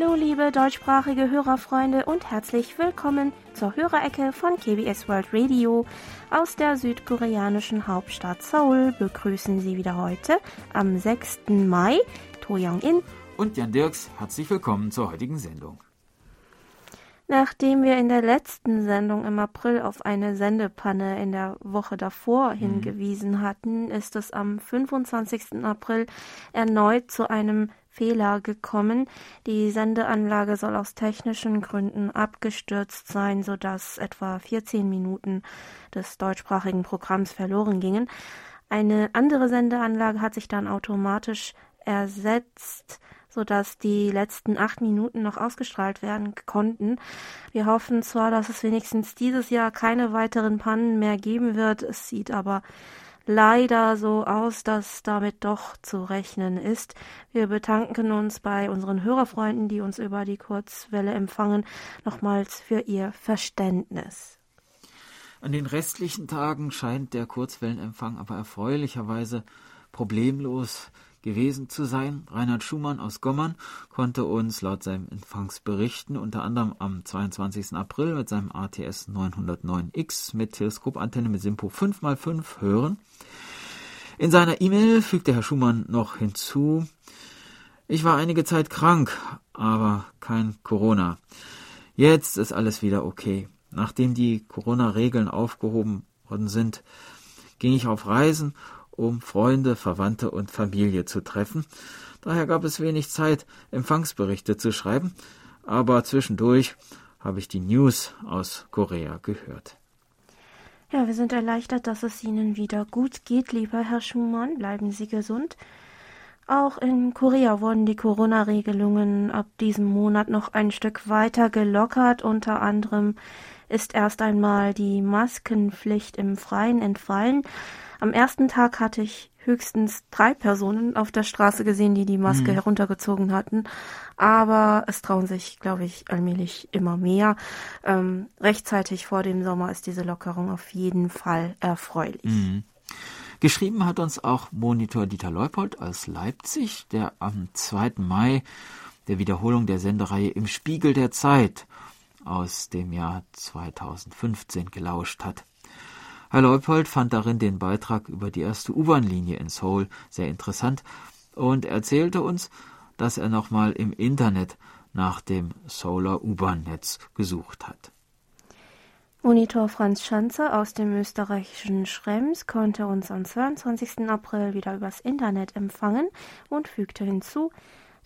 Hallo, liebe deutschsprachige Hörerfreunde und herzlich willkommen zur Hörerecke von KBS World Radio. Aus der südkoreanischen Hauptstadt Seoul begrüßen Sie wieder heute am 6. Mai To Young-in und Jan Dirks. Herzlich willkommen zur heutigen Sendung. Nachdem wir in der letzten Sendung im April auf eine Sendepanne in der Woche davor mhm. hingewiesen hatten, ist es am 25. April erneut zu einem Fehler gekommen. Die Sendeanlage soll aus technischen Gründen abgestürzt sein, sodass etwa 14 Minuten des deutschsprachigen Programms verloren gingen. Eine andere Sendeanlage hat sich dann automatisch ersetzt sodass die letzten acht Minuten noch ausgestrahlt werden konnten. Wir hoffen zwar, dass es wenigstens dieses Jahr keine weiteren Pannen mehr geben wird. Es sieht aber leider so aus, dass damit doch zu rechnen ist. Wir bedanken uns bei unseren Hörerfreunden, die uns über die Kurzwelle empfangen, nochmals für ihr Verständnis. An den restlichen Tagen scheint der Kurzwellenempfang aber erfreulicherweise problemlos gewesen zu sein. Reinhard Schumann aus Gommern konnte uns laut seinem Empfangsberichten unter anderem am 22. April mit seinem ATS 909X mit Teleskopantenne mit Simpo 5x5 hören. In seiner E-Mail fügte Herr Schumann noch hinzu, ich war einige Zeit krank, aber kein Corona. Jetzt ist alles wieder okay. Nachdem die Corona-Regeln aufgehoben worden sind, ging ich auf Reisen um Freunde, Verwandte und Familie zu treffen. Daher gab es wenig Zeit, Empfangsberichte zu schreiben, aber zwischendurch habe ich die News aus Korea gehört. Ja, wir sind erleichtert, dass es Ihnen wieder gut geht, lieber Herr Schumann. Bleiben Sie gesund. Auch in Korea wurden die Corona-Regelungen ab diesem Monat noch ein Stück weiter gelockert. Unter anderem ist erst einmal die Maskenpflicht im Freien entfallen. Am ersten Tag hatte ich höchstens drei Personen auf der Straße gesehen, die die Maske mhm. heruntergezogen hatten. Aber es trauen sich, glaube ich, allmählich immer mehr. Ähm, rechtzeitig vor dem Sommer ist diese Lockerung auf jeden Fall erfreulich. Mhm. Geschrieben hat uns auch Monitor Dieter Leupold aus Leipzig, der am 2. Mai der Wiederholung der Sendereihe Im Spiegel der Zeit aus dem Jahr 2015 gelauscht hat. Herr Leupold fand darin den Beitrag über die erste U-Bahn-Linie in Seoul sehr interessant und erzählte uns, dass er nochmal im Internet nach dem Solar U-Bahn-Netz gesucht hat. Monitor Franz Schanze aus dem österreichischen Schrems konnte uns am 22. April wieder übers Internet empfangen und fügte hinzu,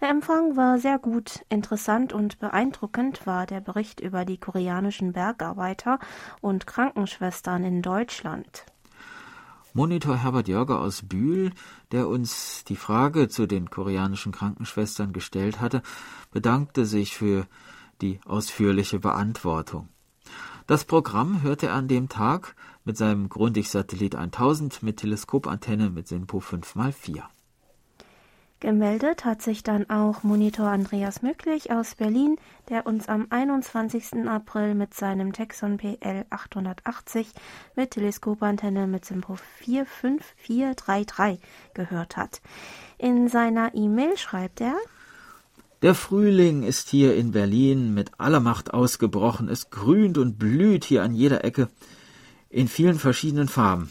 der Empfang war sehr gut, interessant und beeindruckend war der Bericht über die koreanischen Bergarbeiter und Krankenschwestern in Deutschland. Monitor Herbert Jörger aus Bühl, der uns die Frage zu den koreanischen Krankenschwestern gestellt hatte, bedankte sich für die ausführliche Beantwortung. Das Programm hörte er an dem Tag mit seinem Grundig-Satellit 1000 mit Teleskopantenne mit SINPO 5x4. Gemeldet hat sich dann auch Monitor Andreas Möglich aus Berlin, der uns am 21. April mit seinem Texon PL 880 mit Teleskopantenne mit Symbol 45433 gehört hat. In seiner E-Mail schreibt er der Frühling ist hier in Berlin mit aller Macht ausgebrochen. Es grünt und blüht hier an jeder Ecke in vielen verschiedenen Farben.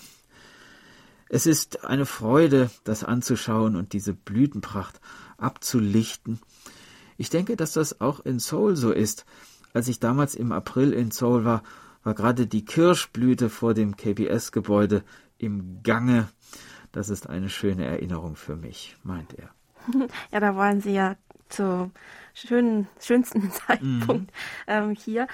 Es ist eine Freude, das anzuschauen und diese Blütenpracht abzulichten. Ich denke, dass das auch in Seoul so ist. Als ich damals im April in Seoul war, war gerade die Kirschblüte vor dem KBS-Gebäude im Gange. Das ist eine schöne Erinnerung für mich, meint er. Ja, da waren Sie ja zu schönen, schönsten Zeitpunkt mhm. ähm, hier.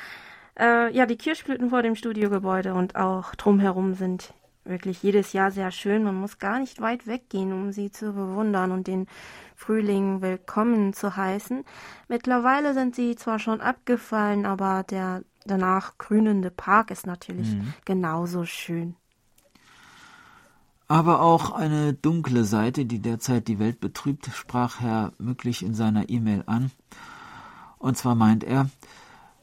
Äh, ja, die Kirschblüten vor dem Studiogebäude und auch drumherum sind wirklich jedes Jahr sehr schön. Man muss gar nicht weit weggehen, um sie zu bewundern und den Frühling willkommen zu heißen. Mittlerweile sind sie zwar schon abgefallen, aber der danach grünende Park ist natürlich mhm. genauso schön. Aber auch eine dunkle Seite, die derzeit die Welt betrübt, sprach Herr Mücklich in seiner E-Mail an. Und zwar meint er,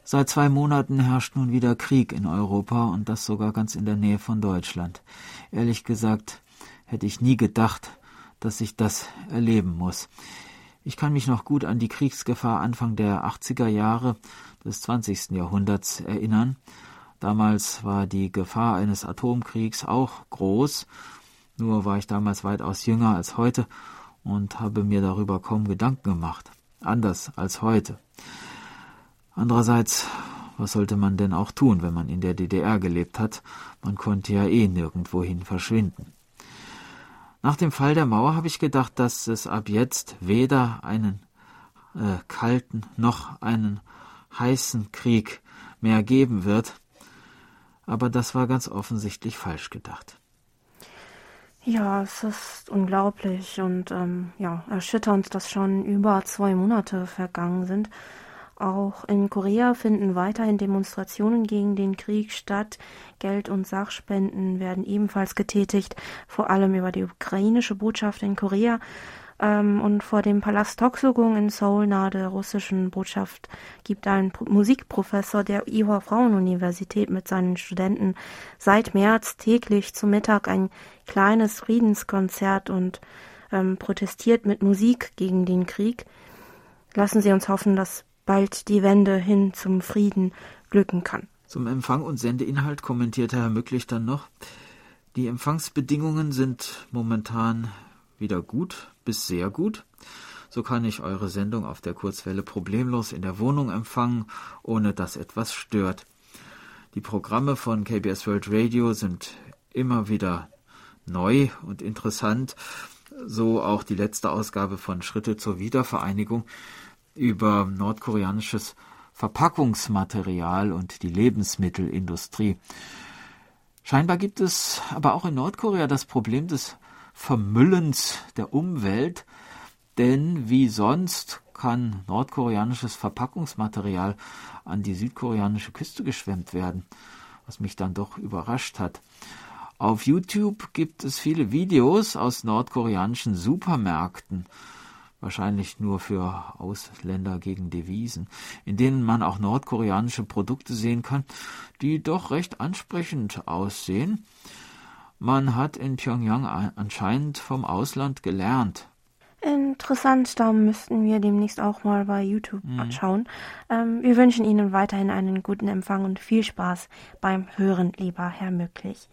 Seit zwei Monaten herrscht nun wieder Krieg in Europa und das sogar ganz in der Nähe von Deutschland. Ehrlich gesagt hätte ich nie gedacht, dass ich das erleben muss. Ich kann mich noch gut an die Kriegsgefahr Anfang der 80er Jahre des 20. Jahrhunderts erinnern. Damals war die Gefahr eines Atomkriegs auch groß, nur war ich damals weitaus jünger als heute und habe mir darüber kaum Gedanken gemacht, anders als heute. Andererseits, was sollte man denn auch tun, wenn man in der DDR gelebt hat? Man konnte ja eh nirgendwohin verschwinden. Nach dem Fall der Mauer habe ich gedacht, dass es ab jetzt weder einen äh, kalten noch einen heißen Krieg mehr geben wird. Aber das war ganz offensichtlich falsch gedacht. Ja, es ist unglaublich und ähm, ja, erschütternd, dass schon über zwei Monate vergangen sind. Auch in Korea finden weiterhin Demonstrationen gegen den Krieg statt. Geld- und Sachspenden werden ebenfalls getätigt, vor allem über die ukrainische Botschaft in Korea. Ähm, und vor dem Palast Toksogung in Seoul nahe der russischen Botschaft gibt ein Musikprofessor der Ihwa Frauenuniversität mit seinen Studenten seit März täglich zum Mittag ein kleines Friedenskonzert und ähm, protestiert mit Musik gegen den Krieg. Lassen Sie uns hoffen, dass bald die Wende hin zum Frieden glücken kann. Zum Empfang und Sendeinhalt kommentierte Herr Mücklich dann noch, die Empfangsbedingungen sind momentan wieder gut bis sehr gut. So kann ich eure Sendung auf der Kurzwelle problemlos in der Wohnung empfangen, ohne dass etwas stört. Die Programme von KBS World Radio sind immer wieder neu und interessant, so auch die letzte Ausgabe von Schritte zur Wiedervereinigung, über nordkoreanisches Verpackungsmaterial und die Lebensmittelindustrie. Scheinbar gibt es aber auch in Nordkorea das Problem des Vermüllens der Umwelt, denn wie sonst kann nordkoreanisches Verpackungsmaterial an die südkoreanische Küste geschwemmt werden, was mich dann doch überrascht hat. Auf YouTube gibt es viele Videos aus nordkoreanischen Supermärkten, wahrscheinlich nur für Ausländer gegen Devisen, in denen man auch nordkoreanische Produkte sehen kann, die doch recht ansprechend aussehen. Man hat in Pyongyang anscheinend vom Ausland gelernt. Interessant, da müssten wir demnächst auch mal bei YouTube mhm. schauen. Ähm, wir wünschen Ihnen weiterhin einen guten Empfang und viel Spaß beim Hören, lieber Herr Möglich.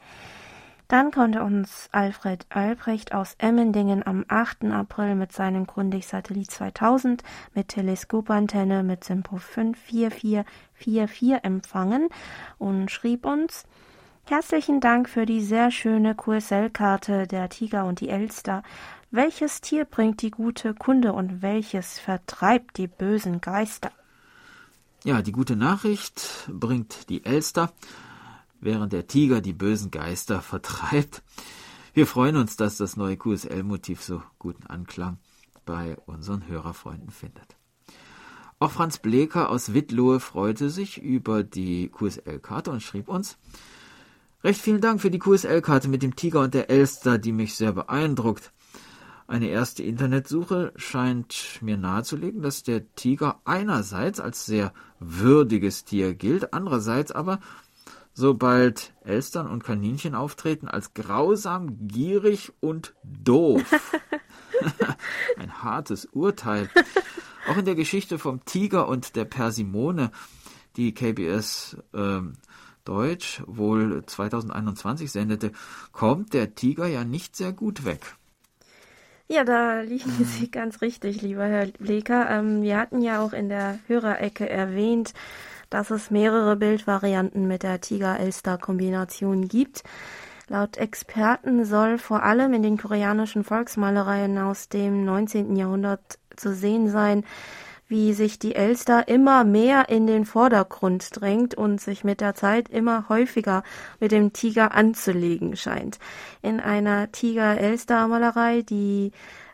Dann konnte uns Alfred Albrecht aus Emmendingen am 8. April mit seinem Grundig-Satellit 2000 mit Teleskopantenne mit Simpo 54444 empfangen und schrieb uns, Herzlichen Dank für die sehr schöne QSL-Karte der Tiger und die Elster. Welches Tier bringt die gute Kunde und welches vertreibt die bösen Geister? Ja, die gute Nachricht bringt die Elster während der Tiger die bösen Geister vertreibt. Wir freuen uns, dass das neue QSL-Motiv so guten Anklang bei unseren Hörerfreunden findet. Auch Franz Bleker aus Wittlohe freute sich über die QSL-Karte und schrieb uns, Recht vielen Dank für die QSL-Karte mit dem Tiger und der Elster, die mich sehr beeindruckt. Eine erste Internetsuche scheint mir nahezulegen, dass der Tiger einerseits als sehr würdiges Tier gilt, andererseits aber sobald Elstern und Kaninchen auftreten, als grausam, gierig und doof. Ein hartes Urteil. Auch in der Geschichte vom Tiger und der Persimone, die KBS ähm, Deutsch wohl 2021 sendete, kommt der Tiger ja nicht sehr gut weg. Ja, da liegen mhm. Sie ganz richtig, lieber Herr Bleker. Ähm, wir hatten ja auch in der Hörerecke erwähnt, dass es mehrere Bildvarianten mit der Tiger-Elster-Kombination gibt. Laut Experten soll vor allem in den koreanischen Volksmalereien aus dem 19. Jahrhundert zu sehen sein, wie sich die Elster immer mehr in den Vordergrund drängt und sich mit der Zeit immer häufiger mit dem Tiger anzulegen scheint. In einer Tiger-Elster-Malerei, die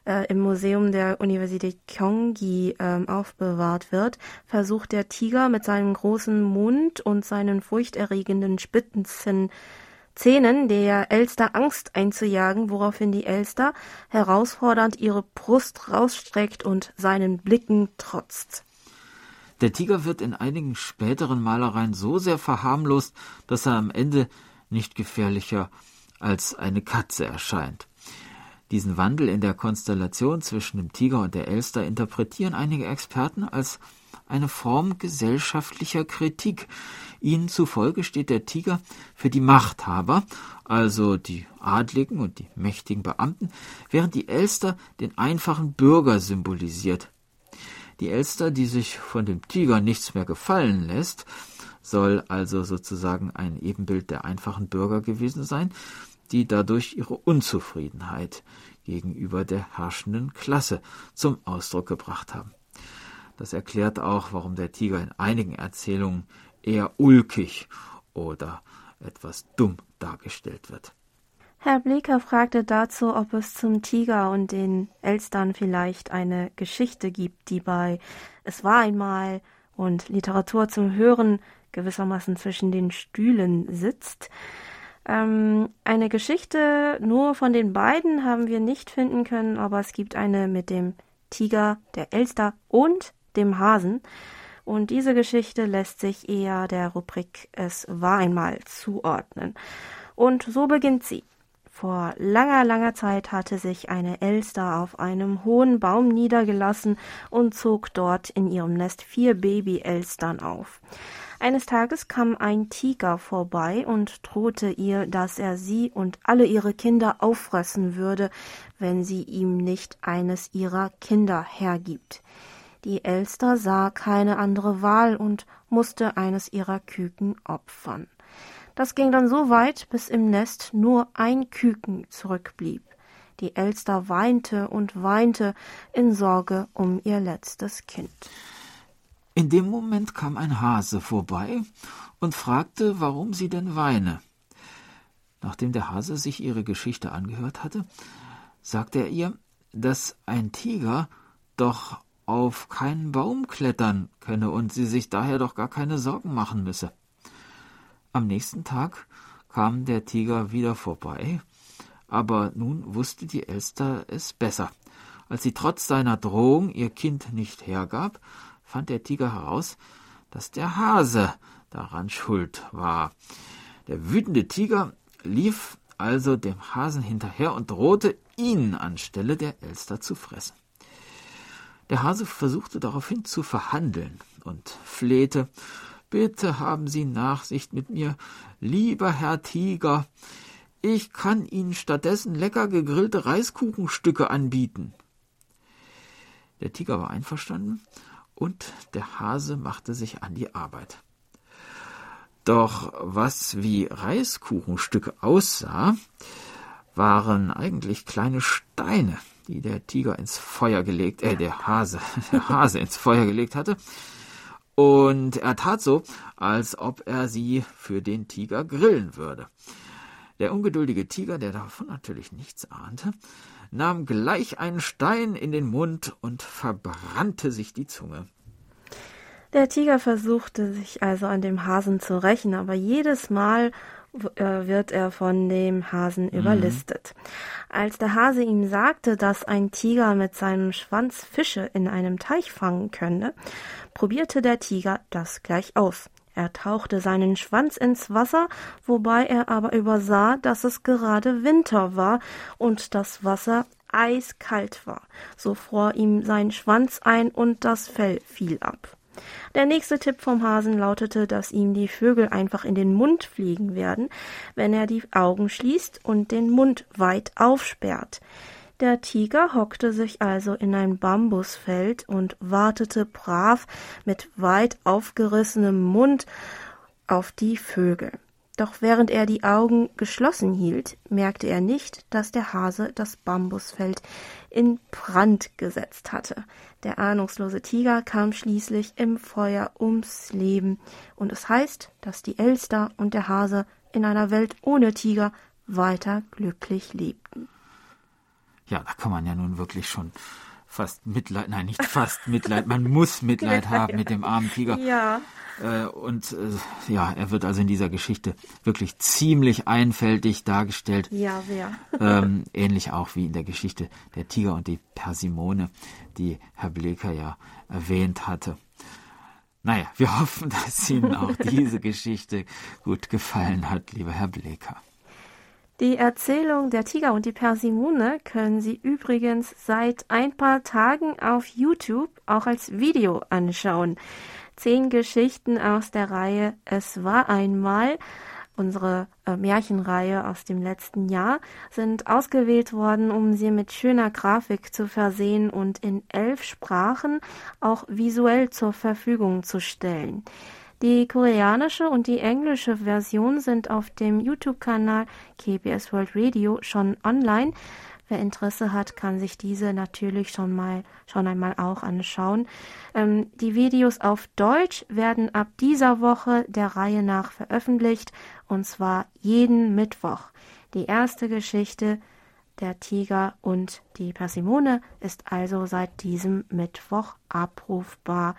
äh, im Museum der Universität Gyeonggi äh, aufbewahrt wird, versucht der Tiger mit seinem großen Mund und seinen furchterregenden spitzen Zähnen der Elster Angst einzujagen, woraufhin die Elster herausfordernd ihre Brust rausstreckt und seinen Blicken trotzt. Der Tiger wird in einigen späteren Malereien so sehr verharmlost, dass er am Ende nicht gefährlicher als eine Katze erscheint. Diesen Wandel in der Konstellation zwischen dem Tiger und der Elster interpretieren einige Experten als eine Form gesellschaftlicher Kritik. Ihnen zufolge steht der Tiger für die Machthaber, also die Adligen und die mächtigen Beamten, während die Elster den einfachen Bürger symbolisiert. Die Elster, die sich von dem Tiger nichts mehr gefallen lässt, soll also sozusagen ein Ebenbild der einfachen Bürger gewesen sein, die dadurch ihre Unzufriedenheit gegenüber der herrschenden Klasse zum Ausdruck gebracht haben. Das erklärt auch, warum der Tiger in einigen Erzählungen eher ulkig oder etwas dumm dargestellt wird. Herr Bleker fragte dazu, ob es zum Tiger und den Elstern vielleicht eine Geschichte gibt, die bei Es war einmal und Literatur zum Hören gewissermaßen zwischen den Stühlen sitzt. Ähm, eine Geschichte nur von den beiden haben wir nicht finden können, aber es gibt eine mit dem Tiger, der Elster und dem Hasen. Und diese Geschichte lässt sich eher der Rubrik Es war einmal zuordnen. Und so beginnt sie. Vor langer, langer Zeit hatte sich eine Elster auf einem hohen Baum niedergelassen und zog dort in ihrem Nest vier Baby-Elstern auf. Eines Tages kam ein Tiger vorbei und drohte ihr, dass er sie und alle ihre Kinder auffressen würde, wenn sie ihm nicht eines ihrer Kinder hergibt. Die Elster sah keine andere Wahl und musste eines ihrer Küken opfern. Das ging dann so weit, bis im Nest nur ein Küken zurückblieb. Die Elster weinte und weinte in Sorge um ihr letztes Kind. In dem Moment kam ein Hase vorbei und fragte, warum sie denn weine. Nachdem der Hase sich ihre Geschichte angehört hatte, sagte er ihr, dass ein Tiger doch auf keinen Baum klettern könne und sie sich daher doch gar keine Sorgen machen müsse. Am nächsten Tag kam der Tiger wieder vorbei, aber nun wusste die Elster es besser. Als sie trotz seiner Drohung ihr Kind nicht hergab, fand der Tiger heraus, dass der Hase daran schuld war. Der wütende Tiger lief also dem Hasen hinterher und drohte, ihn anstelle der Elster zu fressen. Der Hase versuchte daraufhin zu verhandeln und flehte Bitte haben Sie Nachsicht mit mir, lieber Herr Tiger. Ich kann Ihnen stattdessen lecker gegrillte Reiskuchenstücke anbieten. Der Tiger war einverstanden und der Hase machte sich an die Arbeit. Doch was wie Reiskuchenstücke aussah, waren eigentlich kleine Steine, die der Tiger ins Feuer gelegt, äh, der Hase, der Hase ins Feuer gelegt hatte. Und er tat so, als ob er sie für den Tiger grillen würde. Der ungeduldige Tiger, der davon natürlich nichts ahnte, nahm gleich einen Stein in den Mund und verbrannte sich die Zunge. Der Tiger versuchte sich also an dem Hasen zu rächen, aber jedes Mal äh, wird er von dem Hasen mhm. überlistet. Als der Hase ihm sagte, dass ein Tiger mit seinem Schwanz Fische in einem Teich fangen könne, probierte der Tiger das gleich aus. Er tauchte seinen Schwanz ins Wasser, wobei er aber übersah, dass es gerade Winter war und das Wasser eiskalt war. So fror ihm sein Schwanz ein und das Fell fiel ab. Der nächste Tipp vom Hasen lautete, dass ihm die Vögel einfach in den Mund fliegen werden, wenn er die Augen schließt und den Mund weit aufsperrt. Der Tiger hockte sich also in ein Bambusfeld und wartete brav mit weit aufgerissenem Mund auf die Vögel. Doch während er die Augen geschlossen hielt, merkte er nicht, dass der Hase das Bambusfeld in Brand gesetzt hatte. Der ahnungslose Tiger kam schließlich im Feuer ums Leben, und es heißt, dass die Elster und der Hase in einer Welt ohne Tiger weiter glücklich lebten. Ja, da kann man ja nun wirklich schon fast Mitleid, nein, nicht fast Mitleid, man muss Mitleid haben mit dem armen Tiger. Ja. Äh, und äh, ja, er wird also in dieser Geschichte wirklich ziemlich einfältig dargestellt. Ja, wer? ähm, ähnlich auch wie in der Geschichte der Tiger und die Persimone, die Herr Bleker ja erwähnt hatte. Naja, wir hoffen, dass Ihnen auch diese Geschichte gut gefallen hat, lieber Herr Bleker. Die Erzählung Der Tiger und die Persimone können Sie übrigens seit ein paar Tagen auf YouTube auch als Video anschauen. Zehn Geschichten aus der Reihe Es war einmal, unsere äh, Märchenreihe aus dem letzten Jahr, sind ausgewählt worden, um sie mit schöner Grafik zu versehen und in elf Sprachen auch visuell zur Verfügung zu stellen. Die koreanische und die englische Version sind auf dem YouTube-Kanal KBS World Radio schon online. Wer Interesse hat, kann sich diese natürlich schon mal schon einmal auch anschauen. Ähm, die Videos auf Deutsch werden ab dieser Woche der Reihe nach veröffentlicht und zwar jeden Mittwoch. Die erste Geschichte der Tiger und die Persimone ist also seit diesem Mittwoch abrufbar.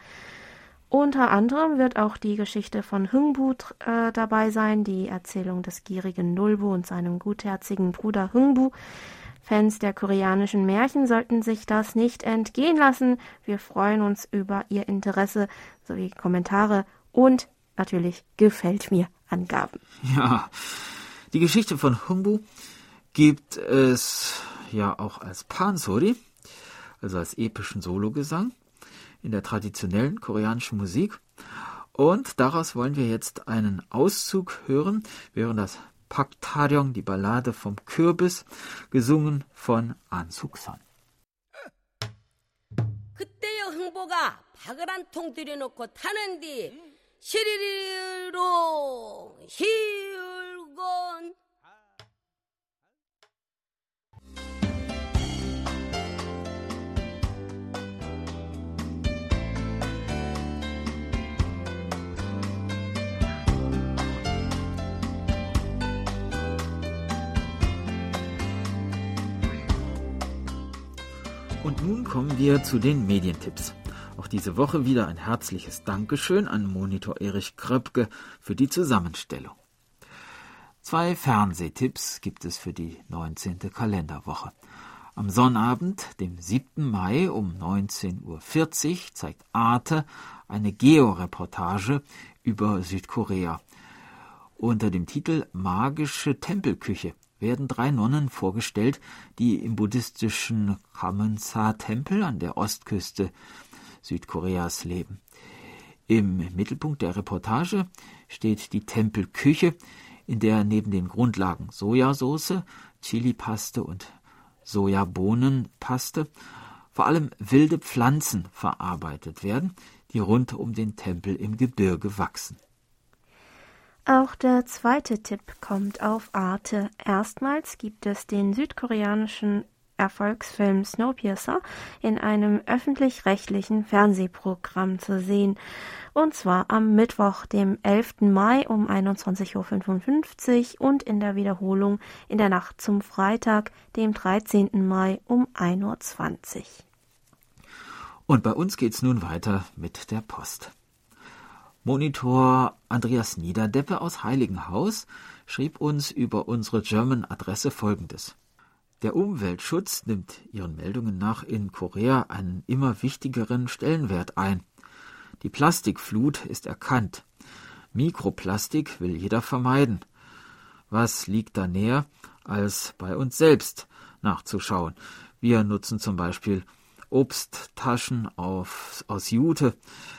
Unter anderem wird auch die Geschichte von Hungbu äh, dabei sein, die Erzählung des gierigen Nulbu und seinem gutherzigen Bruder Hungbu. Fans der koreanischen Märchen sollten sich das nicht entgehen lassen. Wir freuen uns über Ihr Interesse sowie Kommentare und natürlich gefällt mir Angaben. Ja, die Geschichte von Hungbu gibt es ja auch als Pansori, also als epischen Sologesang in der traditionellen koreanischen Musik. Und daraus wollen wir jetzt einen Auszug hören. Wir hören das Pak Taryong, die Ballade vom Kürbis, gesungen von An Suk-san. 그때의 흥보가 박을 한 통 들여놓고 타는 뒤 시리리로 힐건 Nun kommen wir zu den Medientipps. Auch diese Woche wieder ein herzliches Dankeschön an Monitor Erich Kröpke für die Zusammenstellung. Zwei Fernsehtipps gibt es für die 19. Kalenderwoche. Am Sonnabend, dem 7. Mai um 19.40 Uhr, zeigt Arte eine Georeportage über Südkorea. Unter dem Titel Magische Tempelküche werden drei Nonnen vorgestellt, die im buddhistischen Kamensa-Tempel an der Ostküste Südkoreas leben. Im Mittelpunkt der Reportage steht die Tempelküche, in der neben den Grundlagen Sojasauce, Chilipaste und Sojabohnenpaste vor allem wilde Pflanzen verarbeitet werden, die rund um den Tempel im Gebirge wachsen. Auch der zweite Tipp kommt auf Arte. Erstmals gibt es den südkoreanischen Erfolgsfilm Snowpiercer in einem öffentlich-rechtlichen Fernsehprogramm zu sehen. Und zwar am Mittwoch, dem 11. Mai um 21.55 Uhr und in der Wiederholung in der Nacht zum Freitag, dem 13. Mai um 1.20 Uhr. Und bei uns geht's nun weiter mit der Post. Monitor Andreas Niederdeppe aus Heiligenhaus schrieb uns über unsere German-Adresse folgendes. Der Umweltschutz nimmt ihren Meldungen nach in Korea einen immer wichtigeren Stellenwert ein. Die Plastikflut ist erkannt. Mikroplastik will jeder vermeiden. Was liegt da näher, als bei uns selbst nachzuschauen? Wir nutzen zum Beispiel Obsttaschen auf, aus Jute,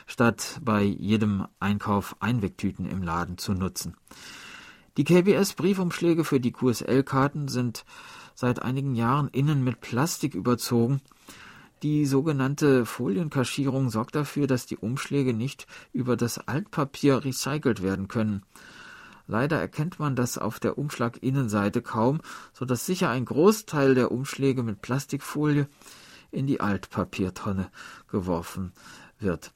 statt bei jedem Einkauf Einwegtüten im Laden zu nutzen. Die KBS-Briefumschläge für die QSL-Karten sind seit einigen Jahren innen mit Plastik überzogen. Die sogenannte Folienkaschierung sorgt dafür, dass die Umschläge nicht über das Altpapier recycelt werden können. Leider erkennt man das auf der Umschlaginnenseite kaum, so dass sicher ein Großteil der Umschläge mit Plastikfolie in die Altpapiertonne geworfen wird.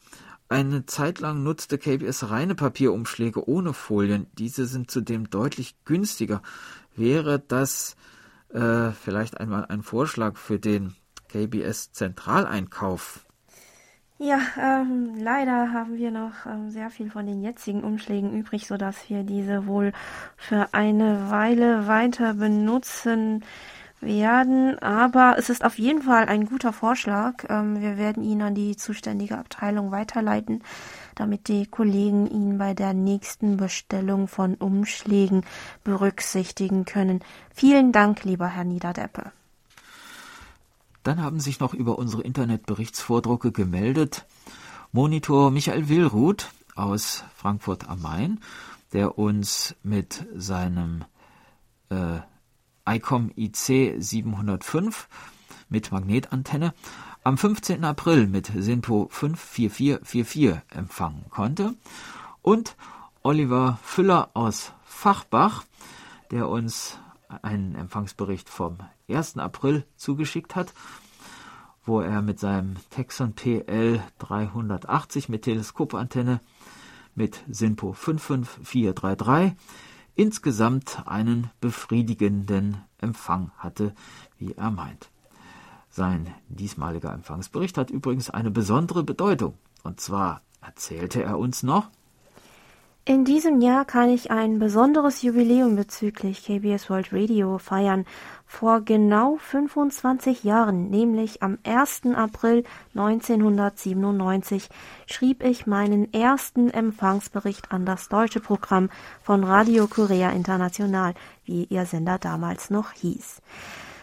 Eine Zeit lang nutzte KBS reine Papierumschläge ohne Folien. Diese sind zudem deutlich günstiger. Wäre das äh, vielleicht einmal ein Vorschlag für den KBS Zentraleinkauf? Ja, ähm, leider haben wir noch ähm, sehr viel von den jetzigen Umschlägen übrig, sodass wir diese wohl für eine Weile weiter benutzen werden, aber es ist auf jeden Fall ein guter Vorschlag. Ähm, wir werden ihn an die zuständige Abteilung weiterleiten, damit die Kollegen ihn bei der nächsten Bestellung von Umschlägen berücksichtigen können. Vielen Dank, lieber Herr Niederdeppe. Dann haben sich noch über unsere Internetberichtsvordrucke gemeldet Monitor Michael Willruth aus Frankfurt am Main, der uns mit seinem äh, ICOM IC 705 mit Magnetantenne am 15. April mit SINPO 54444 empfangen konnte und Oliver Füller aus Fachbach, der uns einen Empfangsbericht vom 1. April zugeschickt hat, wo er mit seinem Texon PL 380 mit Teleskopantenne mit SINPO 55433 insgesamt einen befriedigenden Empfang hatte, wie er meint. Sein diesmaliger Empfangsbericht hat übrigens eine besondere Bedeutung. Und zwar erzählte er uns noch, in diesem Jahr kann ich ein besonderes Jubiläum bezüglich KBS World Radio feiern. Vor genau 25 Jahren, nämlich am 1. April 1997, schrieb ich meinen ersten Empfangsbericht an das deutsche Programm von Radio Korea International, wie ihr Sender damals noch hieß.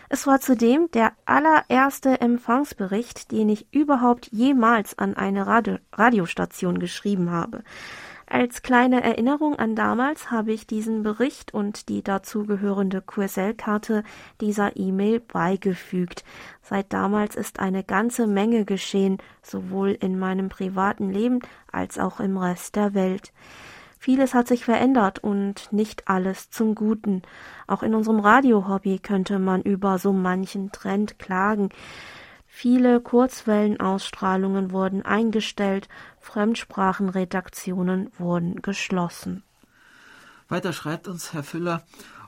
Es war zudem der allererste Empfangsbericht, den ich überhaupt jemals an eine Radio Radiostation geschrieben habe. Als kleine Erinnerung an damals habe ich diesen Bericht und die dazugehörende QSL-Karte dieser E-Mail beigefügt. Seit damals ist eine ganze Menge geschehen, sowohl in meinem privaten Leben als auch im Rest der Welt. Vieles hat sich verändert und nicht alles zum Guten. Auch in unserem Radiohobby könnte man über so manchen Trend klagen. Viele Kurzwellenausstrahlungen wurden eingestellt, Fremdsprachenredaktionen wurden geschlossen. Weiter schreibt uns Herr Füller,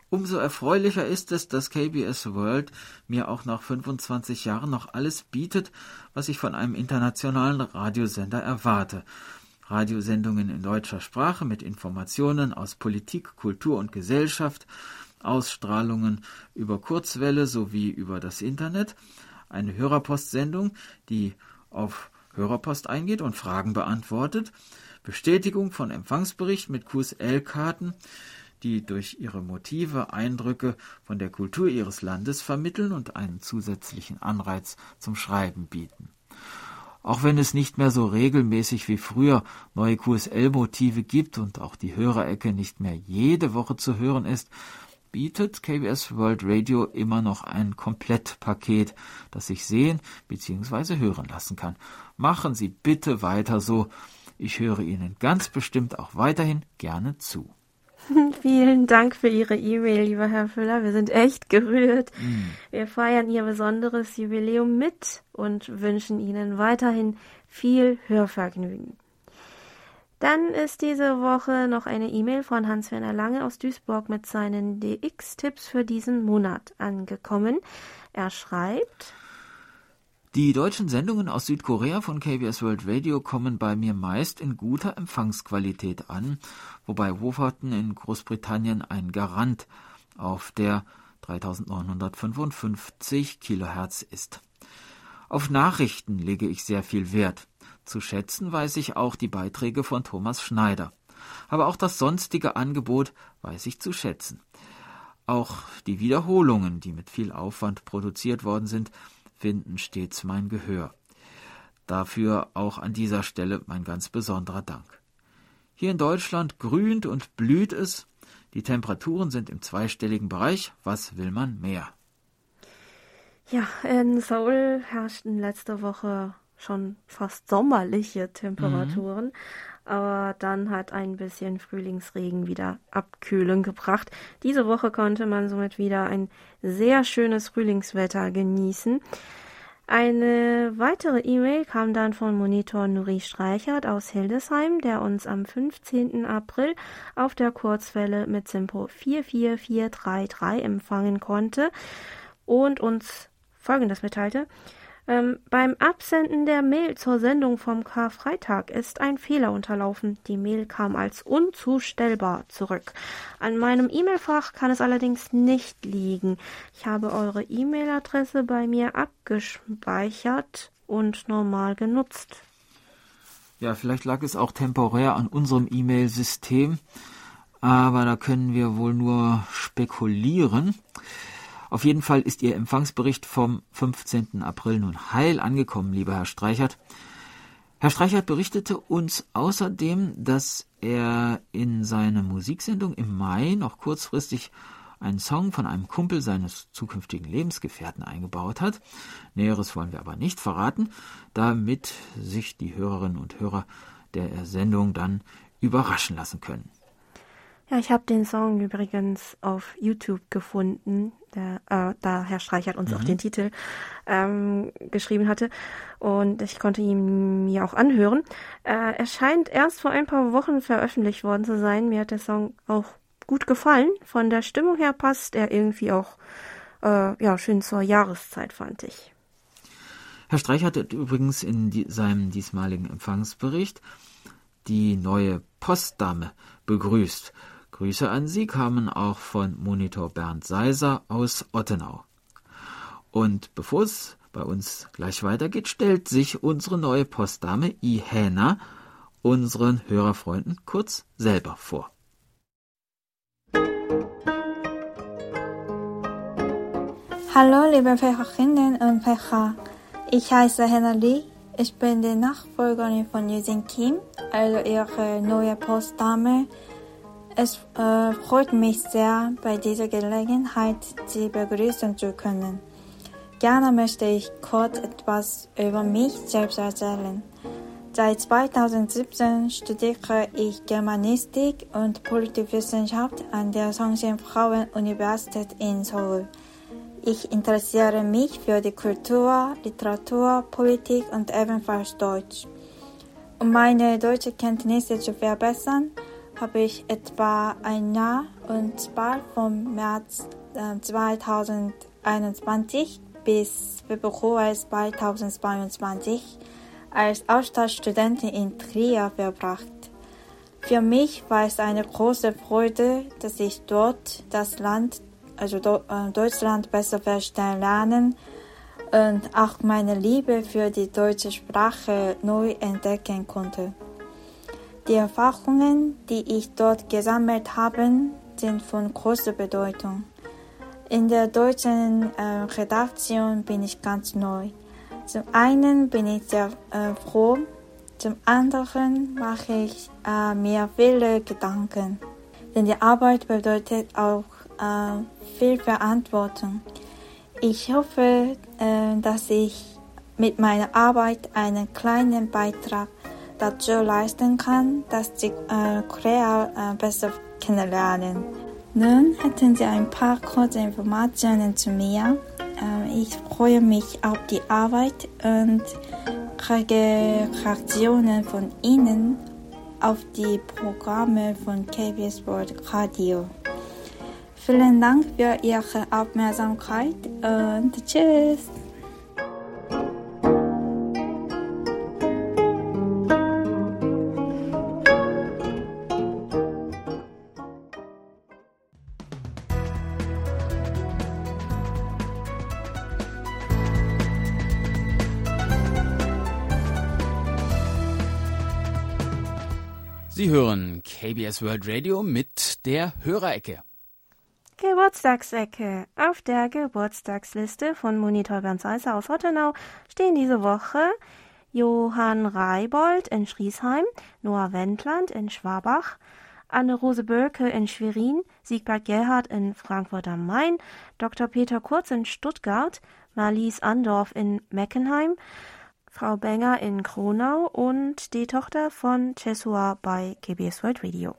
umso erfreulicher ist es, dass KBS World mir auch nach 25 Jahren noch alles bietet, was ich von einem internationalen Radiosender erwarte. Radiosendungen in deutscher Sprache mit Informationen aus Politik, Kultur und Gesellschaft, Ausstrahlungen über Kurzwelle sowie über das Internet, eine Hörerpostsendung, die auf Hörerpost eingeht und Fragen beantwortet, Bestätigung von Empfangsbericht mit QSL-Karten, die durch ihre Motive Eindrücke von der Kultur ihres Landes vermitteln und einen zusätzlichen Anreiz zum Schreiben bieten. Auch wenn es nicht mehr so regelmäßig wie früher neue QSL-Motive gibt und auch die Hörerecke nicht mehr jede Woche zu hören ist, bietet KBS World Radio immer noch ein Komplettpaket, das sich sehen bzw. hören lassen kann. Machen Sie bitte weiter so. Ich höre Ihnen ganz bestimmt auch weiterhin gerne zu. Vielen Dank für Ihre E-Mail, lieber Herr Füller. Wir sind echt gerührt. Mm. Wir feiern Ihr besonderes Jubiläum mit und wünschen Ihnen weiterhin viel Hörvergnügen. Dann ist diese Woche noch eine E-Mail von Hans-Werner Lange aus Duisburg mit seinen DX-Tipps für diesen Monat angekommen. Er schreibt. Die deutschen Sendungen aus Südkorea von KBS World Radio kommen bei mir meist in guter Empfangsqualität an, wobei Wolverton in Großbritannien ein Garant auf der 3955 Kilohertz ist. Auf Nachrichten lege ich sehr viel Wert. Zu schätzen weiß ich auch die Beiträge von Thomas Schneider. Aber auch das sonstige Angebot weiß ich zu schätzen. Auch die Wiederholungen, die mit viel Aufwand produziert worden sind, finden stets mein Gehör. Dafür auch an dieser Stelle mein ganz besonderer Dank. Hier in Deutschland grünt und blüht es, die Temperaturen sind im zweistelligen Bereich, was will man mehr? Ja, in Seoul herrschten letzte Woche schon fast sommerliche Temperaturen. Mhm. Aber dann hat ein bisschen Frühlingsregen wieder Abkühlung gebracht. Diese Woche konnte man somit wieder ein sehr schönes Frühlingswetter genießen. Eine weitere E-Mail kam dann von Monitor Nuri Streichert aus Hildesheim, der uns am 15. April auf der Kurzwelle mit Simpo 44433 empfangen konnte und uns Folgendes mitteilte. Ähm, beim Absenden der Mail zur Sendung vom Karfreitag ist ein Fehler unterlaufen. Die Mail kam als unzustellbar zurück. An meinem E-Mail-Fach kann es allerdings nicht liegen. Ich habe eure E-Mail-Adresse bei mir abgespeichert und normal genutzt. Ja, vielleicht lag es auch temporär an unserem E-Mail-System, aber da können wir wohl nur spekulieren. Auf jeden Fall ist Ihr Empfangsbericht vom 15. April nun heil angekommen, lieber Herr Streichert. Herr Streichert berichtete uns außerdem, dass er in seine Musiksendung im Mai noch kurzfristig einen Song von einem Kumpel seines zukünftigen Lebensgefährten eingebaut hat. Näheres wollen wir aber nicht verraten, damit sich die Hörerinnen und Hörer der Sendung dann überraschen lassen können. Ja, ich habe den Song übrigens auf YouTube gefunden, der, äh, da Herr Streichert uns mhm. auch den Titel ähm, geschrieben hatte und ich konnte ihn mir auch anhören. Äh, er scheint erst vor ein paar Wochen veröffentlicht worden zu sein. Mir hat der Song auch gut gefallen. Von der Stimmung her passt er irgendwie auch äh, ja schön zur Jahreszeit, fand ich. Herr Streichert hat übrigens in die, seinem diesmaligen Empfangsbericht die neue Postdame begrüßt. Grüße an Sie kamen auch von Monitor Bernd Seiser aus Ottenau. Und bevor es bei uns gleich weitergeht, stellt sich unsere neue Postdame Ihäna unseren Hörerfreunden kurz selber vor. Hallo liebe Pfecherinnen und Pfecher, ich heiße Hannah Lee, ich bin die Nachfolgerin von Yusin Kim, also ihre neue Postdame es äh, freut mich sehr, bei dieser Gelegenheit Sie begrüßen zu können. Gerne möchte ich kurz etwas über mich selbst erzählen. Seit 2017 studiere ich Germanistik und Politikwissenschaft an der Songsin Frauen-Universität in Seoul. Ich interessiere mich für die Kultur, Literatur, Politik und ebenfalls Deutsch. Um meine deutsche Kenntnisse zu verbessern, habe ich etwa ein Jahr und zwar vom März 2021 äh, bis Februar 2022 als Austauschstudentin in Trier verbracht. Für mich war es eine große Freude, dass ich dort das Land, also äh, Deutschland besser verstehen lernen und auch meine Liebe für die deutsche Sprache neu entdecken konnte. Die Erfahrungen, die ich dort gesammelt habe, sind von großer Bedeutung. In der deutschen äh, Redaktion bin ich ganz neu. Zum einen bin ich sehr äh, froh, zum anderen mache ich äh, mir viele Gedanken. Denn die Arbeit bedeutet auch äh, viel Verantwortung. Ich hoffe, äh, dass ich mit meiner Arbeit einen kleinen Beitrag dazu leisten kann, dass die äh, Korea äh, besser kennenlernen. Nun hätten Sie ein paar kurze Informationen zu mir. Äh, ich freue mich auf die Arbeit und kriege Reaktionen von Ihnen auf die Programme von KBS World Radio. Vielen Dank für Ihre Aufmerksamkeit und tschüss! Hören KBS World Radio mit der Hörerecke. Geburtstagsecke. Auf der Geburtstagsliste von Monitor Bernd Seisser aus Ottenau stehen diese Woche Johann Reibold in Schriesheim, Noah Wendland in Schwabach, Anne-Rose Bölke in Schwerin, Siegbert Gerhard in Frankfurt am Main, Dr. Peter Kurz in Stuttgart, Marlies Andorf in Meckenheim, Frau Benger in Kronau und die Tochter von Chesua bei KBS World Radio.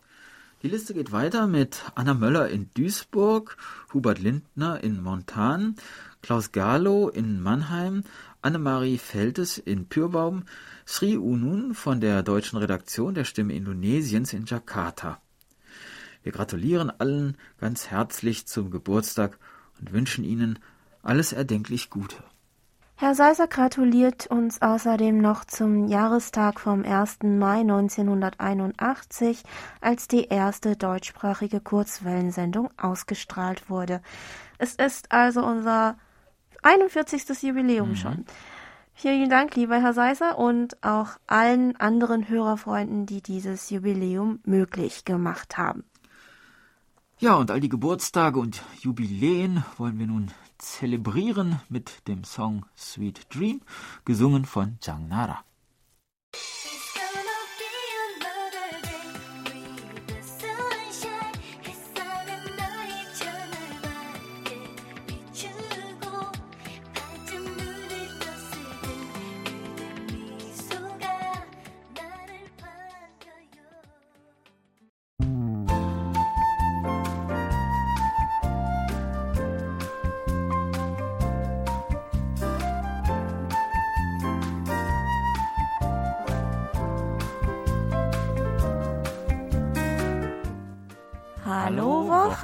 Die Liste geht weiter mit Anna Möller in Duisburg, Hubert Lindner in Montan, Klaus Galo in Mannheim, Annemarie Feltes in Pürbaum, Sri Unun von der deutschen Redaktion der Stimme Indonesiens in Jakarta. Wir gratulieren allen ganz herzlich zum Geburtstag und wünschen Ihnen alles erdenklich Gute. Herr Seiser gratuliert uns außerdem noch zum Jahrestag vom 1. Mai 1981, als die erste deutschsprachige Kurzwellensendung ausgestrahlt wurde. Es ist also unser 41. Jubiläum mhm. schon. Vielen Dank, lieber Herr Seiser, und auch allen anderen Hörerfreunden, die dieses Jubiläum möglich gemacht haben. Ja, und all die Geburtstage und Jubiläen wollen wir nun zelebrieren mit dem Song Sweet Dream, gesungen von Zhang Nara.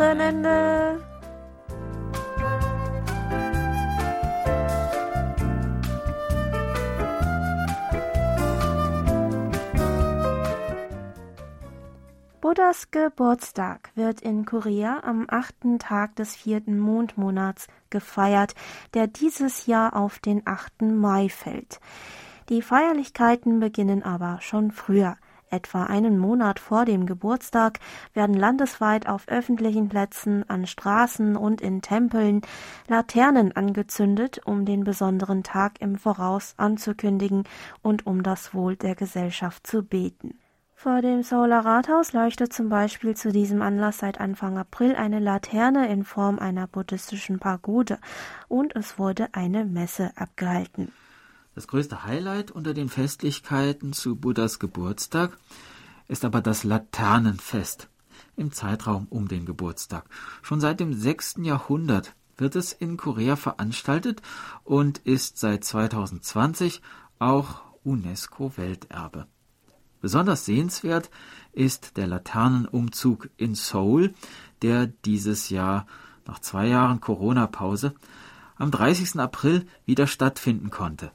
Wochenende! Buddhas Geburtstag wird in Korea am achten Tag des vierten Mondmonats gefeiert, der dieses Jahr auf den 8. Mai fällt. Die Feierlichkeiten beginnen aber schon früher. Etwa einen Monat vor dem Geburtstag werden landesweit auf öffentlichen Plätzen, an Straßen und in Tempeln Laternen angezündet, um den besonderen Tag im Voraus anzukündigen und um das Wohl der Gesellschaft zu beten. Vor dem Seouler Rathaus leuchtet zum Beispiel zu diesem Anlass seit Anfang April eine Laterne in Form einer buddhistischen Pagode und es wurde eine Messe abgehalten. Das größte Highlight unter den Festlichkeiten zu Buddhas Geburtstag ist aber das Laternenfest im Zeitraum um den Geburtstag. Schon seit dem 6. Jahrhundert wird es in Korea veranstaltet und ist seit 2020 auch UNESCO-Welterbe. Besonders sehenswert ist der Laternenumzug in Seoul, der dieses Jahr nach zwei Jahren Corona-Pause am 30. April wieder stattfinden konnte.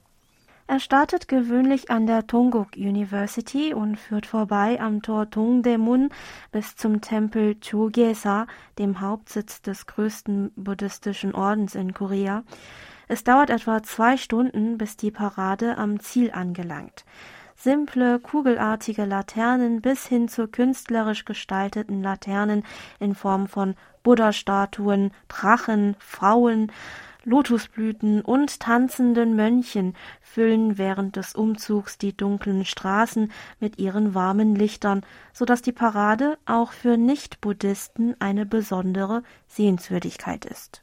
Er startet gewöhnlich an der Dongguk University und führt vorbei am Tor Dongdaemun bis zum Tempel Chogyesa, dem Hauptsitz des größten buddhistischen Ordens in Korea. Es dauert etwa zwei Stunden, bis die Parade am Ziel angelangt. Simple, kugelartige Laternen bis hin zu künstlerisch gestalteten Laternen in Form von Buddha-Statuen, Drachen, Frauen, Lotusblüten und tanzenden Mönchen füllen während des Umzugs die dunklen Straßen mit ihren warmen Lichtern, so dass die Parade auch für Nicht-Buddhisten eine besondere Sehenswürdigkeit ist.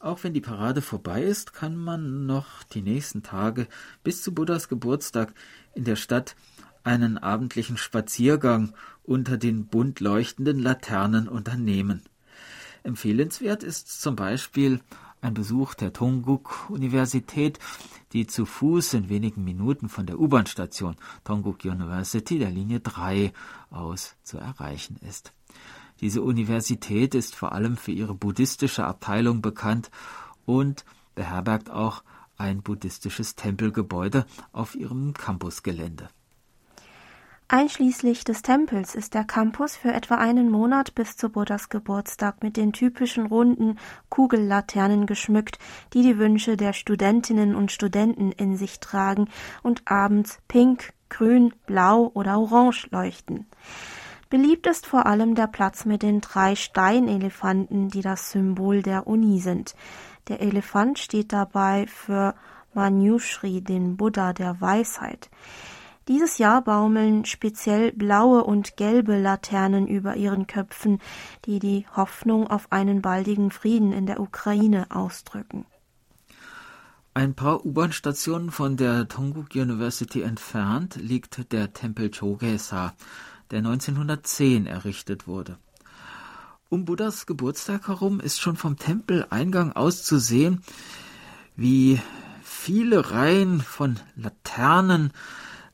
Auch wenn die Parade vorbei ist, kann man noch die nächsten Tage bis zu Buddhas Geburtstag in der Stadt einen abendlichen Spaziergang unter den bunt leuchtenden Laternen unternehmen. Empfehlenswert ist zum Beispiel ein Besuch der Tongguk-Universität, die zu Fuß in wenigen Minuten von der U-Bahn-Station Tongguk University der Linie 3 aus zu erreichen ist. Diese Universität ist vor allem für ihre buddhistische Abteilung bekannt und beherbergt auch ein buddhistisches Tempelgebäude auf ihrem Campusgelände. Einschließlich des Tempels ist der Campus für etwa einen Monat bis zu Buddhas Geburtstag mit den typischen runden Kugellaternen geschmückt, die die Wünsche der Studentinnen und Studenten in sich tragen und abends pink, grün, blau oder orange leuchten. Beliebt ist vor allem der Platz mit den drei Steinelefanten, die das Symbol der Uni sind. Der Elefant steht dabei für Manjushri, den Buddha der Weisheit. Dieses Jahr baumeln speziell blaue und gelbe Laternen über ihren Köpfen, die die Hoffnung auf einen baldigen Frieden in der Ukraine ausdrücken. Ein paar U-Bahn-Stationen von der Tongguk University entfernt liegt der Tempel Chogesa, der 1910 errichtet wurde. Um Buddhas Geburtstag herum ist schon vom Tempeleingang aus zu sehen, wie viele Reihen von Laternen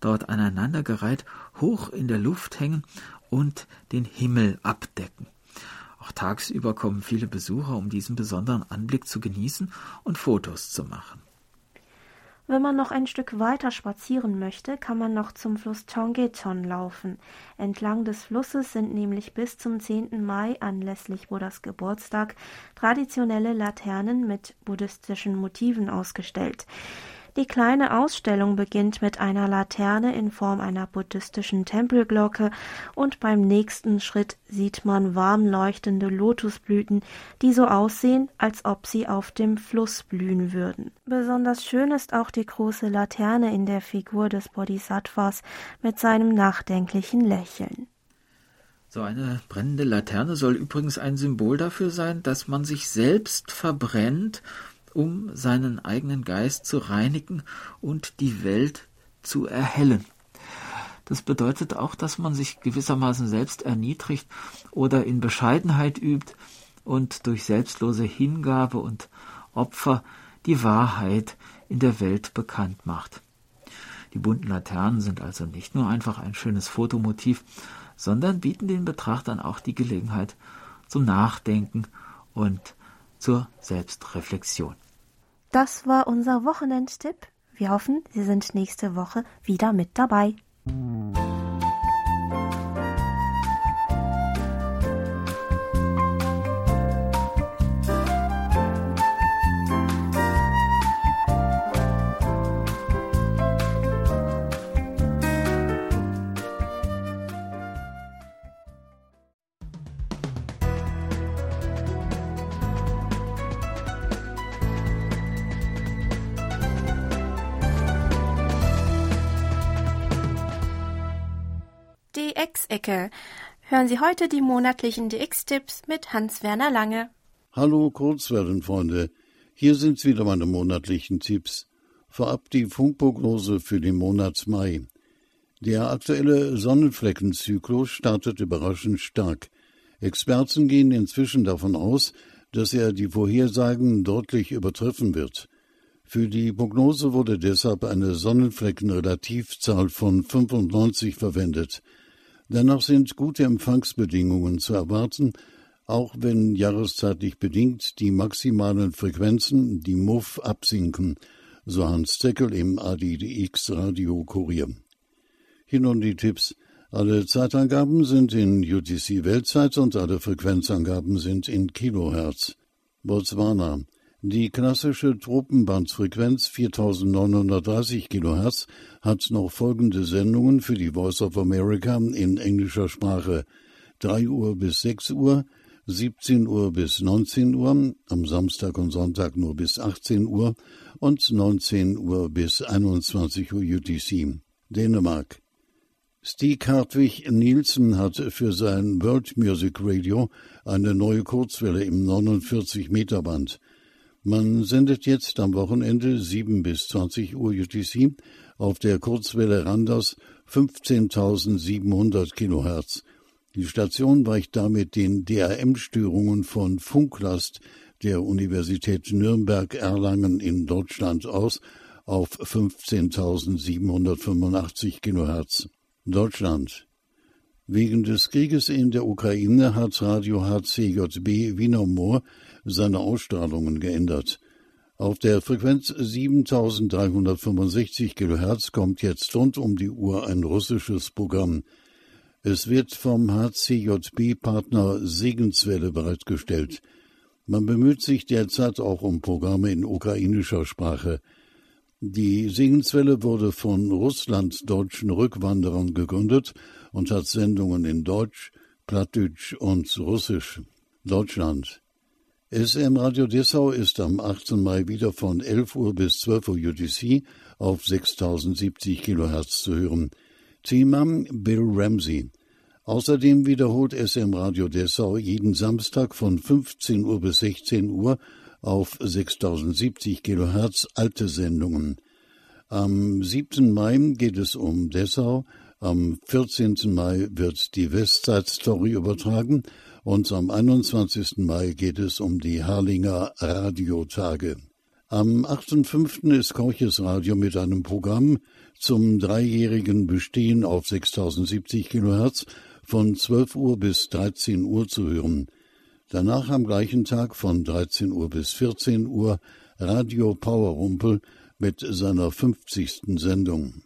dort aneinandergereiht hoch in der Luft hängen und den Himmel abdecken. Auch tagsüber kommen viele Besucher, um diesen besonderen Anblick zu genießen und Fotos zu machen. Wenn man noch ein Stück weiter spazieren möchte, kann man noch zum Fluss Chongeton laufen. Entlang des Flusses sind nämlich bis zum 10. Mai anlässlich Buddhas Geburtstag traditionelle Laternen mit buddhistischen Motiven ausgestellt. Die kleine Ausstellung beginnt mit einer Laterne in Form einer buddhistischen Tempelglocke und beim nächsten Schritt sieht man warm leuchtende Lotusblüten, die so aussehen, als ob sie auf dem Fluss blühen würden. Besonders schön ist auch die große Laterne in der Figur des Bodhisattvas mit seinem nachdenklichen Lächeln. So eine brennende Laterne soll übrigens ein Symbol dafür sein, dass man sich selbst verbrennt um seinen eigenen Geist zu reinigen und die Welt zu erhellen. Das bedeutet auch, dass man sich gewissermaßen selbst erniedrigt oder in Bescheidenheit übt und durch selbstlose Hingabe und Opfer die Wahrheit in der Welt bekannt macht. Die bunten Laternen sind also nicht nur einfach ein schönes Fotomotiv, sondern bieten den Betrachtern auch die Gelegenheit zum Nachdenken und zur Selbstreflexion. Das war unser Wochenendtipp. Wir hoffen, Sie sind nächste Woche wieder mit dabei. DX-Ecke. Hören Sie heute die monatlichen DX-Tipps mit Hans-Werner Lange. Hallo Kurzwellenfreunde, hier sind wieder meine monatlichen Tipps. Vorab die Funkprognose für den Monat Mai. Der aktuelle Sonnenfleckenzyklus startet überraschend stark. Experten gehen inzwischen davon aus, dass er die Vorhersagen deutlich übertreffen wird. Für die Prognose wurde deshalb eine Sonnenfleckenrelativzahl von 95 verwendet. Dennoch sind gute Empfangsbedingungen zu erwarten, auch wenn jahreszeitlich bedingt die maximalen Frequenzen, die MUF, absinken, so Hans Deckel im ADDX Radio Kurier. Hier nun die Tipps. Alle Zeitangaben sind in UTC Weltzeit und alle Frequenzangaben sind in Kilohertz. Botswana. Die klassische Tropenbandfrequenz 4930 kHz hat noch folgende Sendungen für die Voice of America in englischer Sprache. 3 Uhr bis 6 Uhr, 17 Uhr bis 19 Uhr, am Samstag und Sonntag nur bis 18 Uhr und 19 Uhr bis 21 Uhr UTC. Dänemark. Stig Hartwig Nielsen hat für sein World Music Radio eine neue Kurzwelle im 49 Meter Band. Man sendet jetzt am Wochenende 7 bis 20 Uhr UTC auf der Kurzwelle Randers 15.700 Kilohertz. Die Station weicht damit den DRM-Störungen von Funklast der Universität Nürnberg-Erlangen in Deutschland aus auf 15.785 Kilohertz. Deutschland. Wegen des Krieges in der Ukraine hat Radio HCJB Wiener Moor seine Ausstrahlungen geändert. Auf der Frequenz 7365 kHz kommt jetzt rund um die Uhr ein russisches Programm. Es wird vom HCJB-Partner Segenswelle bereitgestellt. Man bemüht sich derzeit auch um Programme in ukrainischer Sprache. Die Segenswelle wurde von russlanddeutschen Rückwanderern gegründet und hat Sendungen in Deutsch, Plattdeutsch und Russisch. Deutschland. SM Radio Dessau ist am 8. Mai wieder von 11 Uhr bis 12 Uhr UTC auf 6070 kHz zu hören. Thema Bill Ramsey. Außerdem wiederholt SM Radio Dessau jeden Samstag von 15 Uhr bis 16 Uhr auf 6070 kHz alte Sendungen. Am 7. Mai geht es um Dessau, am 14. Mai wird die Westside Story übertragen und am 21. Mai geht es um die Harlinger Radiotage. Am 8.5. ist Korches Radio mit einem Programm zum dreijährigen Bestehen auf 6070 kHz von 12 Uhr bis 13 Uhr zu hören. Danach am gleichen Tag von 13 Uhr bis 14 Uhr Radio Power Rumpel mit seiner 50. Sendung.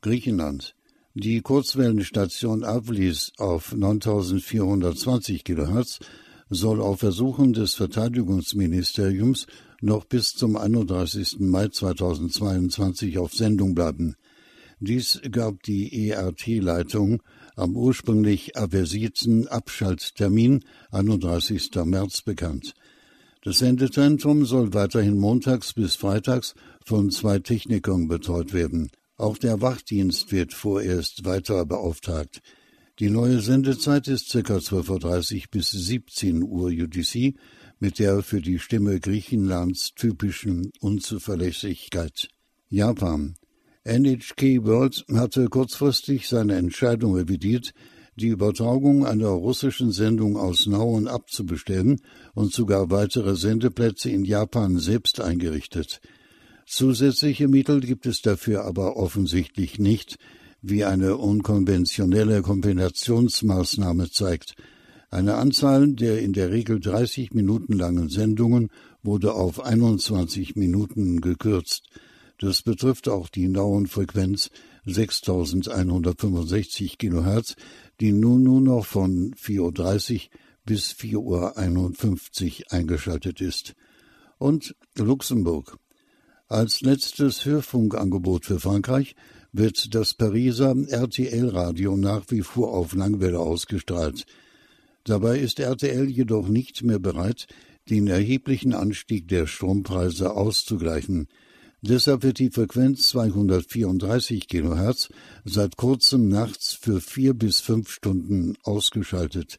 Griechenland. Die Kurzwellenstation Avlis auf 9420 kHz soll auf Versuchen des Verteidigungsministeriums noch bis zum 31. Mai 2022 auf Sendung bleiben. Dies gab die ERT-Leitung am ursprünglich aversierten Abschalttermin 31. März bekannt. Das Sendezentrum soll weiterhin montags bis freitags von zwei Technikern betreut werden. Auch der Wachdienst wird vorerst weiter beauftragt. Die neue Sendezeit ist ca. 12.30 Uhr bis 17 Uhr UTC mit der für die Stimme Griechenlands typischen Unzuverlässigkeit. Japan. NHK World hatte kurzfristig seine Entscheidung revidiert, die Übertragung einer russischen Sendung aus Nauen abzubestellen und sogar weitere Sendeplätze in Japan selbst eingerichtet. Zusätzliche Mittel gibt es dafür aber offensichtlich nicht, wie eine unkonventionelle Kombinationsmaßnahme zeigt. Eine Anzahl der in der Regel 30 Minuten langen Sendungen wurde auf 21 Minuten gekürzt. Das betrifft auch die nauen Frequenz 6165 kHz, die nun nur noch von 4.30 Uhr bis 4.51 Uhr eingeschaltet ist. Und Luxemburg. Als letztes Hörfunkangebot für Frankreich wird das Pariser RTL-Radio nach wie vor auf Langwelle ausgestrahlt. Dabei ist RTL jedoch nicht mehr bereit, den erheblichen Anstieg der Strompreise auszugleichen. Deshalb wird die Frequenz 234 kHz seit kurzem nachts für vier bis fünf Stunden ausgeschaltet.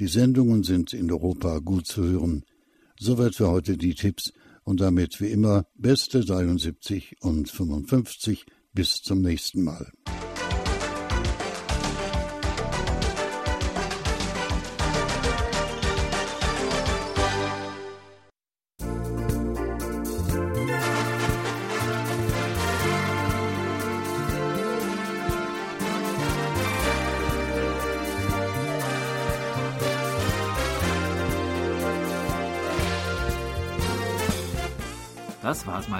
Die Sendungen sind in Europa gut zu hören. Soweit für heute die Tipps und damit wie immer beste 73 und 55 bis zum nächsten Mal.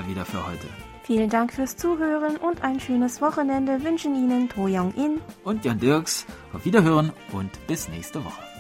Mal wieder für heute. Vielen Dank fürs Zuhören und ein schönes Wochenende wünschen Ihnen To Young In und Jan Dirks. Auf Wiederhören und bis nächste Woche.